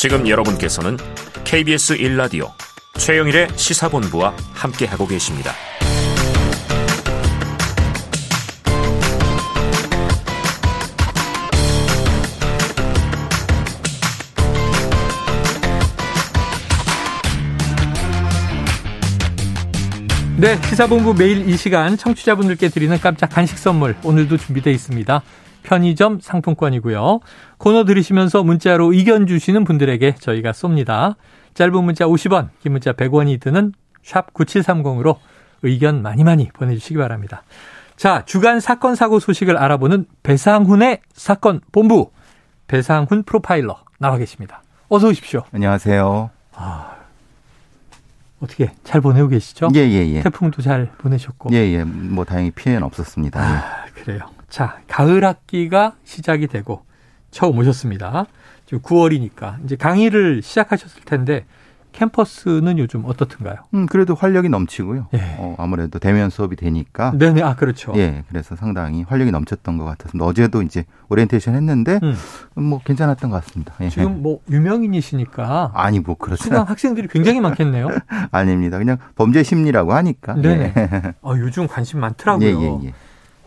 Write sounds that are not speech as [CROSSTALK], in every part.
지금 여러분께서는 KBS 1라디오 최영일의 시사본부와 함께하고 계십니다. 네, 시사본부 매일 이 시간 청취자분들께 드리는 깜짝 간식 선물 오늘도 준비되어 있습니다. 편의점 상품권이고요. 코너 들으시면서 문자로 의견 주시는 분들에게 저희가 쏩니다. 짧은 문자 50원, 긴 문자 100원이 드는 샵 9730으로 의견 많이 많이 보내주시기 바랍니다. 자, 주간 사건 사고 소식을 알아보는 배상훈의 사건 본부 배상훈 프로파일러 나와 계십니다. 어서 오십시오. 안녕하세요. 아, 어떻게 잘 보내고 계시죠? 예, 예, 예. 태풍도 잘 보내셨고. 예, 예. 뭐 다행히 피해는 없었습니다. 아, 그래요. 자, 가을 학기가 시작이 되고 처음 오셨습니다. 지금 9월이니까 이제 강의를 시작하셨을 텐데 캠퍼스는 요즘 어떻든가요? 음, 그래도 활력이 넘치고요. 예. 어, 아무래도 대면 수업이 되니까. 네네, 아, 그렇죠. 예, 그래서 상당히 활력이 넘쳤던 것 같았습니다. 어제도 이제 오리엔테이션 했는데, 음, 뭐 괜찮았던 것 같습니다. 예. 지금 뭐 유명인이시니까 아니, 뭐 그렇지 수강 학생들이 굉장히 많겠네요. [LAUGHS] 아닙니다. 그냥 범죄 심리라고 하니까. 네네. 예. 아, 요즘 관심 많더라고요. 예, 예, 예.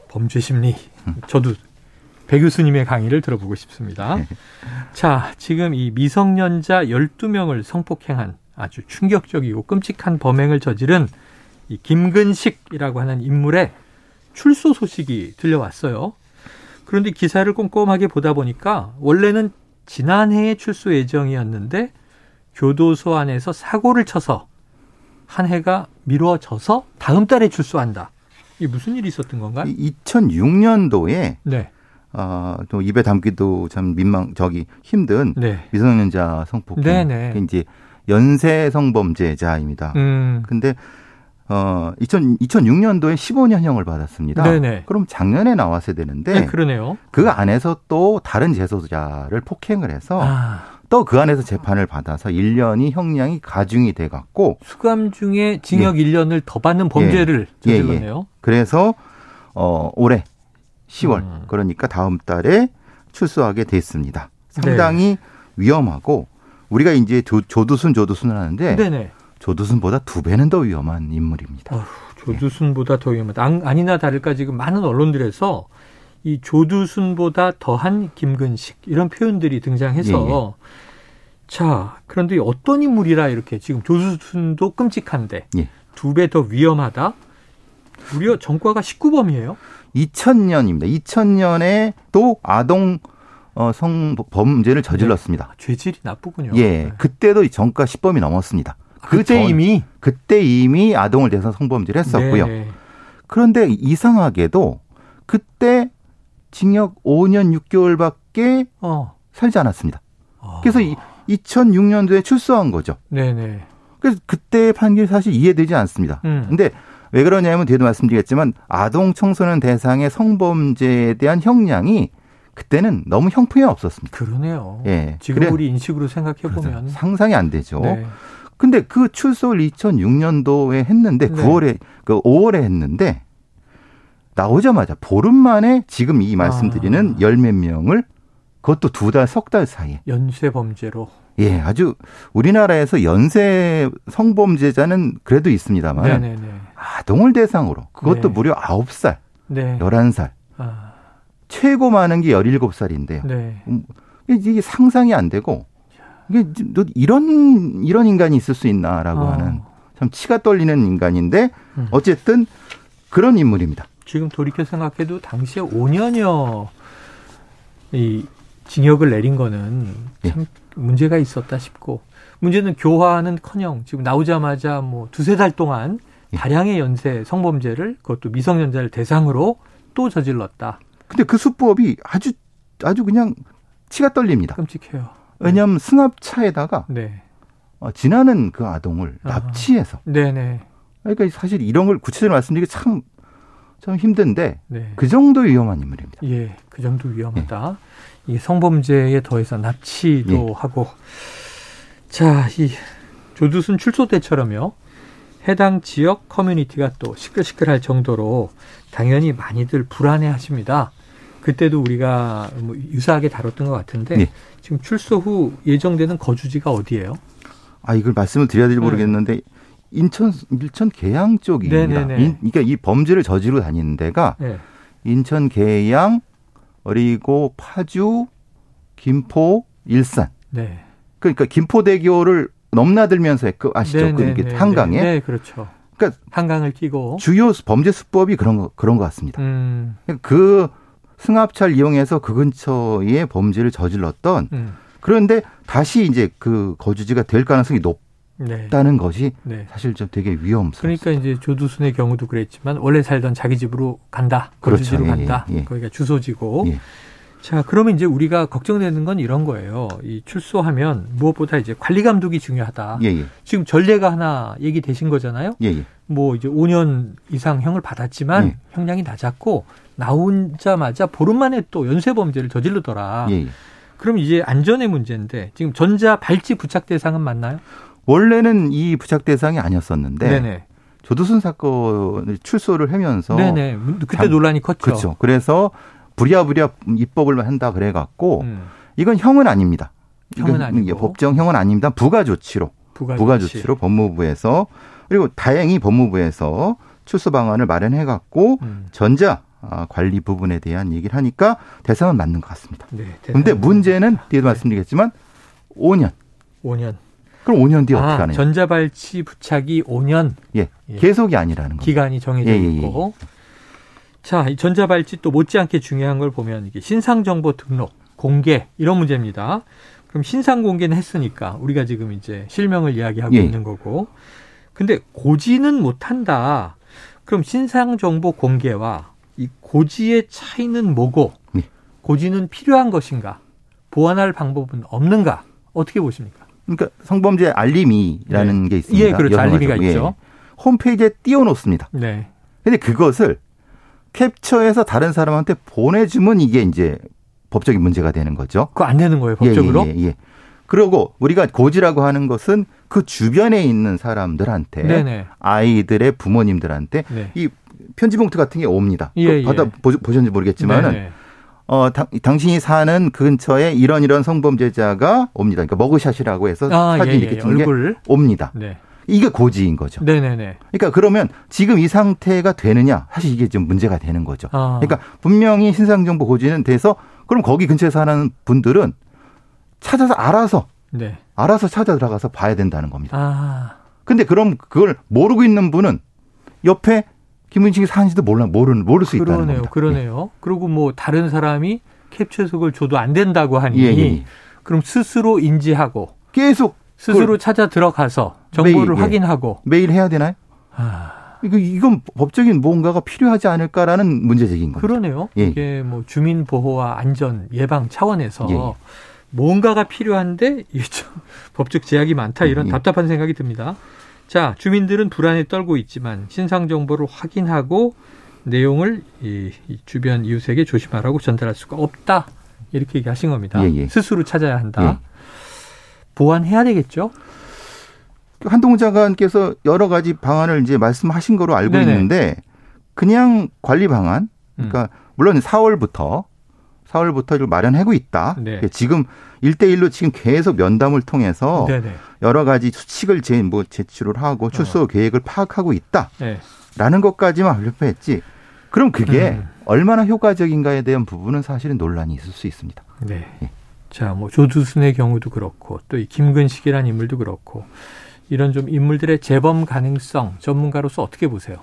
범죄 심리. 저도 배 교수님의 강의를 들어보고 싶습니다. [LAUGHS] 자, 지금 이 미성년자 12명을 성폭행한 아주 충격적이고 끔찍한 범행을 저지른 이 김근식이라고 하는 인물의 출소 소식이 들려왔어요. 그런데 기사를 꼼꼼하게 보다 보니까 원래는 지난해에 출소 예정이었는데 교도소 안에서 사고를 쳐서 한 해가 미뤄져서 다음 달에 출소한다. 이게 무슨 일이 있었던 건가요? 2006년도에, 네. 어, 또 입에 담기도 참 민망, 저기 힘든 네. 미성년자 성폭행. 네네. 그게 이제 연쇄 성범죄자입니다. 음. 근데 어 2000, 2006년도에 15년형을 받았습니다. 네네. 그럼 작년에 나왔어야 되는데 네, 그러네요. 그 안에서 또 다른 재소자를 폭행을 해서 아, 또 그 안에서 재판을 받아서 1년이 형량이 가중이 돼 갖고 수감 중에 징역 1년을 더 받는 범죄를 예, 예. 저질렀네요. 그래서 어 올해 10월 음. 그러니까 다음 달에 출소하게 됐습니다. 상당히 네. 위험하고 우리가 이제 조, 조두순 조두순을 하는데 네네. 조두순보다 두 배는 더 위험한 인물입니다. 어휴, 조두순보다 더 위험하다. 안- 아니나 다를까 지금 많은 언론들에서 이 조두순보다 더한 김근식 이런 표현들이 등장해서 예, 자 그런데 어떤 인물이라 이렇게 지금 조두순도 끔찍한데 예. 두배 더 위험하다. 무려 전과가 19범이에요. 2000년입니다. 2000년에 또 아동 어, 성범죄를 저질렀습니다. 죄질이 나쁘군요. 예, 네. 그때도 전과 10범이 넘었습니다. 그때 전- 이미 그때 이미 아동을 대상 성범죄를 했었고요. 네. 그런데 이상하게도 그때 징역 5년 6개월밖에 어. 살지 않았습니다. 어. 그래서 이 2006년도에 출소한 거죠. 네네. 그래서 그때 판결이 사실 이해되지 않습니다. 음. 근데 왜 그러냐면 뒤에도 말씀드리겠지만 아동 청소년 대상의 성범죄에 대한 형량이 그때는 너무 형평이 없었습니다. 그러네요. 예. 지금 그래- 우리 인식으로 생각해 보면 상상이 안 되죠. 네. 근데 그 출소를 2006년도에 했는데 네. 9월에 그 5월에 했는데 나오자마자 보름 만에 지금 이 말씀드리는 아. 열몇 명을 그것도 두 달, 석 달 사이에. 연쇄 범죄로. 예, 아주 우리나라에서 연쇄 성범죄자는 그래도 있습니다만 네네네. 아동을 대상으로 그것도 네. 무려 9살, 네. 11살. 아, 최고 많은 게 17살인데요. 네. 이게 상상이 안 되고 이게 너 이런 이런 인간이 있을 수 있나라고 어. 하는 참 치가 떨리는 인간인데 음. 어쨌든 그런 인물입니다. 지금 돌이켜 생각해도 당시에 5년여 이 징역을 내린 거는 예. 참 문제가 있었다 싶고 문제는 교화는커녕 지금 나오자마자 뭐 두세 달 동안 예. 다량의 연쇄 성범죄를 그것도 미성년자를 대상으로 또 저질렀다. 근데 그 수법이 아주 아주 그냥 치가 떨립니다. 끔찍해요. 왜냐하면 승합차에다가 네. 어, 지나는 그 아동을. 납치해서 네네. 그러니까 사실 이런 걸 구체적으로 말씀드리기 참, 참 힘든데 네. 그 정도 위험한 인물입니다. 예, 그 정도 위험하다. 이 성범죄에 더해서 납치도 예. 하고. 자, 이 조두순 출소 때처럼요. 해당 지역 커뮤니티가 또 시끌시끌할 정도로 당연히 많이들 불안해 하십니다. 그때도 우리가 뭐 유사하게 다뤘던 것 같은데 네. 지금 출소 후 예정되는 거주지가 어디예요? 아 이걸 말씀을 드려야 될지 모르겠는데 인천 일천 계양 쪽입니다. 네네네. 인- 그러니까 이 범죄를 저지르고 다니는 데가 네. 인천 계양 그리고 파주, 김포, 일산. 네. 그러니까 김포대교를 넘나들면서 그 아시죠? 그. 이게 한강에. 네, 그렇죠. 그러니까 한강을 끼고. 주요 범죄 수법이 그런 거 그런 것 같습니다. 음, 그 승합차를 이용해서 그 근처에 범죄를 저질렀던 음, 그런데 다시 이제 그 거주지가 될 가능성이 네. 높다는 것이 네. 사실 좀 되게 위험스럽습니다. 그러니까 이제 조두순의 경우도 그랬지만 원래 살던 자기 집으로 간다. 거주지로 그렇죠. 예, 간다. 예, 예. 거기가 주소지고. 예. 자, 그러면 이제 우리가 걱정되는 건 이런 거예요. 이 출소하면 무엇보다 이제 관리 감독이 중요하다. 예, 예. 지금 전례가 하나 얘기되신 거잖아요. 예, 예. 뭐 이제 5년 이상 형을 받았지만 예. 형량이 낮았고 나오자마자 보름 만에 또 연쇄 범죄를 저지르더라. 예, 예. 그럼 이제 안전의 문제인데 지금 전자 발찌 부착 대상은 맞나요? 원래는 이 부착 대상이 아니었었는데 네네. 조두순 사건을 출소를 하면서 네네. 그때 잠- 논란이 컸죠. 그렇죠. 그래서 부랴부랴 입법을 한다 그래갖고 음, 이건 형은 아닙니다. 형은 아니고. 법정 형은 아닙니다. 부가 조치로 부가, 부가 조치. 조치로 법무부에서 그리고 다행히 법무부에서 출소 방안을 마련해갖고 음, 전자 아, 관리 부분에 대한 얘기를 하니까 대상은 맞는 것 같습니다. 네. 근데 대상은 문제는 뒤에도 말씀드리겠지만 5년. 5년. 그럼 5년 뒤에 어떻게 아, 하느냐? 전자 발찌 부착이 5년 예. 예. 계속이 아니라는 거죠. 기간이 정해져 예, 예, 예. 있고. 자, 이 전자 발찌 또 못지않게 중요한 걸 보면 이게 신상 정보 등록, 공개 이런 문제입니다. 그럼 신상 공개는 했으니까 우리가 지금 이제 실명을 이야기하고 예. 있는 거고. 근데 고지는 못 한다. 그럼 신상 정보 공개와 이 고지의 차이는 뭐고 예. 고지는 필요한 것인가? 보완할 방법은 없는가? 어떻게 보십니까? 그러니까 성범죄 알림이라는 게 있습니다. 예, 그렇죠. 알림이가. 예. 있죠. 홈페이지에 띄워놓습니다. 네. 근데 그것을 캡처해서 다른 사람한테 보내주면 이게 이제 법적인 문제가 되는 거죠. 그거 안 되는 거예요, 법적으로? 예, 예, 예. 그리고 우리가 고지라고 하는 것은 그 주변에 있는 사람들한테 네네. 아이들의 부모님들한테 네. 이 편지 봉투 같은 게 옵니다. 예, 받아 예. 보, 보셨는지 모르겠지만은 네네. 어 당, 당신이 사는 근처에 이런 이런 성범죄자가 옵니다. 그러니까 머그샷이라고 해서 아, 사진 예, 이렇게 예. 찍는 게 얼굴. 옵니다. 네. 이게 고지인 거죠. 네네네. 그러니까 그러면 지금 이 상태가 되느냐? 사실 이게 좀 문제가 되는 거죠. 아. 그러니까 분명히 신상정보 고지는 돼서 그럼 거기 근처에 사는 분들은 찾아서 알아서 네. 알아서 찾아 들어가서 봐야 된다는 겁니다. 아. 근데 그럼 그걸 모르고 있는 분은 옆에 김은식이 사는지도 몰라 모르는 모를 수 있다는 그러네요. 겁니다. 그러네요. 그리고 뭐 다른 사람이 그걸 줘도 안 된다고 하니 예, 예, 예. 그럼 스스로 인지하고 계속 스스로 찾아 들어가서 정보를 매일, 예. 확인하고 매일 해야 되나요? 아, 이거 이건 법적인 뭔가가 필요하지 않을까라는 문제적인 겁니다. 그러네요. 예. 이게 뭐 주민 보호와 안전 예방 차원에서 예, 예. 뭔가가 필요한데 [LAUGHS] 법적 제약이 많다 이런 예. 답답한 생각이 듭니다. 자, 주민들은 불안에 떨고 있지만 신상 정보를 확인하고 내용을 이, 이 주변 이웃에게 조심하라고 전달할 수가 없다. 이렇게 얘기하신 겁니다. 예, 예. 스스로 찾아야 한다. 예. 보완해야 되겠죠? 한동훈 장관께서 여러 가지 방안을 이제 말씀하신 거로 알고 네네. 있는데 그냥 관리 방안 그러니까 물론 4월부터 4월부터 를 마련하고 있다. 네. 지금 1대1로 지금 계속 면담을 통해서 네네. 여러 가지 수칙을 제, 뭐 제출을 하고 출소 어. 계획을 파악하고 있다라는 네. 것까지만 발표했지. 그럼 그게 음. 얼마나 효과적인가에 대한 부분은 사실은 논란이 있을 수 있습니다. 네. 예. 자, 뭐 조두순의 경우도 그렇고 또 이 김근식이라는 인물도 그렇고 이런 좀 인물들의 재범 가능성 전문가로서 어떻게 보세요?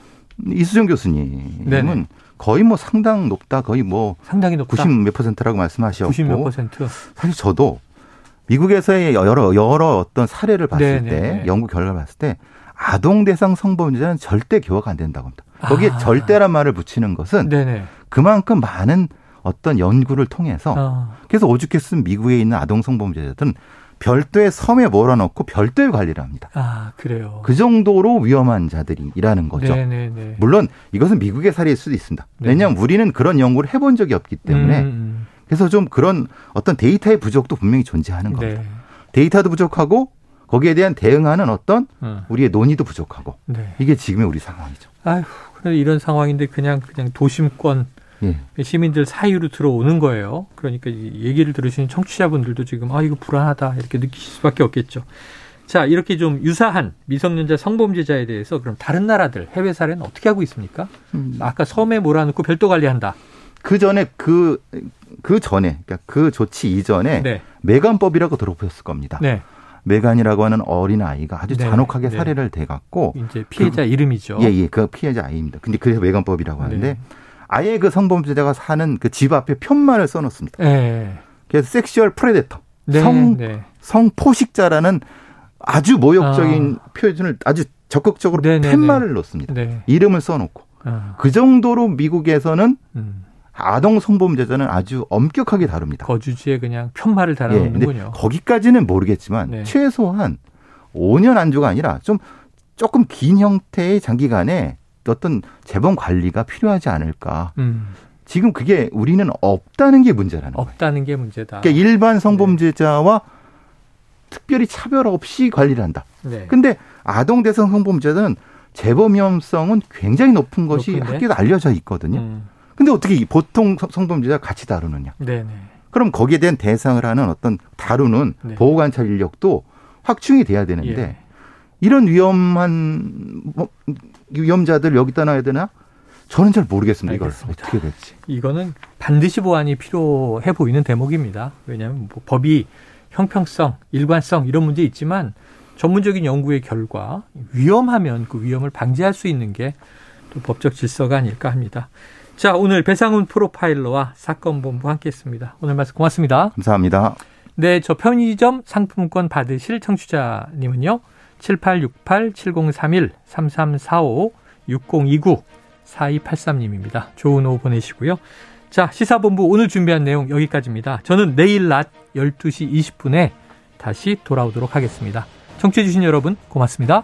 이수정 교수님은 네네. 거의 뭐 상당 높다. 거의 뭐 상당히 높다. 90 몇 퍼센트라고 말씀하셨고 90몇 퍼센트. 사실 저도 미국에서의 여러 여러 어떤 사례를 봤을 네네네. 때 연구 결과를 봤을 때 아동 대상 성범죄는 절대 교화가 안 된다고 합니다. 거기에 아. 절대란 말을 붙이는 것은 네네. 그만큼 많은 어떤 연구를 통해서 아, 그래서 오죽했으면 미국에 있는 아동 성범죄자들은 별도의 섬에 몰아넣고 별도의 관리를 합니다. 아 그래요. 그 정도로 위험한 자들이라는 거죠. 네네네. 물론 이것은 미국의 사례일 수도 있습니다. 네. 왜냐하면 우리는 그런 연구를 해본 적이 없기 때문에 음, 그래서 좀 그런 어떤 데이터의 부족도 분명히 존재하는 음. 겁니다. 네. 데이터도 부족하고 거기에 대한 대응하는 어떤 어, 우리의 논의도 부족하고 네. 이게 지금의 우리 상황이죠. 아휴, 그래 이런 상황인데 그냥 그냥 도심권 예. 시민들 사이로 들어오는 거예요. 그러니까 얘기를 들으시는 청취자분들도 지금 아 이거 불안하다 이렇게 느끼실 수밖에 없겠죠. 자 이렇게 좀 유사한 미성년자 성범죄자에 대해서 그럼 다른 나라들 해외 사례는 어떻게 하고 있습니까? 음. 아까 섬에 몰아넣고 별도 관리한다. 그 전에 그, 그 전에, 그러니까 그 조치 이전에 네. 메간법이라고 들어보셨을 겁니다. 네. 메간이라고 하는 어린 아이가 아주 네. 잔혹하게 네. 살해를 돼갖고 이제 피해자 그, 이름이죠. 예, 예, 그 피해자 아이입니다. 근데 그래서 메간법이라고 하는데 네. 아예 그 성범죄자가 사는 그 집 앞에 편말을 써놓습니다. 네. 그래서 sexual predator, 네, 성 성포식자라는 아주 모욕적인 아. 표현을 아주 적극적으로 팻말을 놓습니다. 이름을 써놓고 아. 그 정도로 미국에서는 음. 아동 성범죄자는 아주 엄격하게 다룹니다. 거주지에 그냥 팻말을 달아놓는군요. 예, 거기까지는 모르겠지만 네. 최소한 5년 안주가 아니라 좀 조금 긴 형태의 장기간에 어떤 재범 관리가 필요하지 않을까. 음. 지금 그게 우리는 없다는 게 문제라는 거예요. 없다는 게 문제다. 그러니까 일반 성범죄자와 네. 특별히 차별 없이 관리를 한다. 네. 근데 아동 대상 성범죄는 재범 위험성은 굉장히 높은 것이 높은데? 학교에 알려져 있거든요. 음. 근데 어떻게 보통 성범죄자 같이 다루느냐? 네네. 그럼 거기에 대한 대상을 하는 어떤 다루는 네. 보호 관찰 인력도 확충이 돼야 되는데 예. 이런 위험한 뭐, 위험자들 여기다 놔야 되나? 저는 잘 모르겠습니다. 이걸 알겠습니다. 어떻게 될지. 이거는 반드시 보완이 필요해 보이는 대목입니다. 왜냐하면 뭐 법이 형평성, 일관성 이런 문제 있지만 전문적인 연구의 결과 위험하면 그 위험을 방지할 수 있는 게 또 법적 질서가 아닐까 합니다. 자, 오늘 배상훈 프로파일러와 사건 본부 함께했습니다. 오늘 말씀 고맙습니다. 감사합니다. 네, 저 편의점 상품권 받으실 청취자님은요. 7868-7031-3345-6029-4283님입니다. 좋은 오후 보내시고요. 자, 시사본부 오늘 준비한 내용 여기까지입니다. 저는 내일 낮 12시 20분에 다시 돌아오도록 하겠습니다. 청취해주신 여러분 고맙습니다.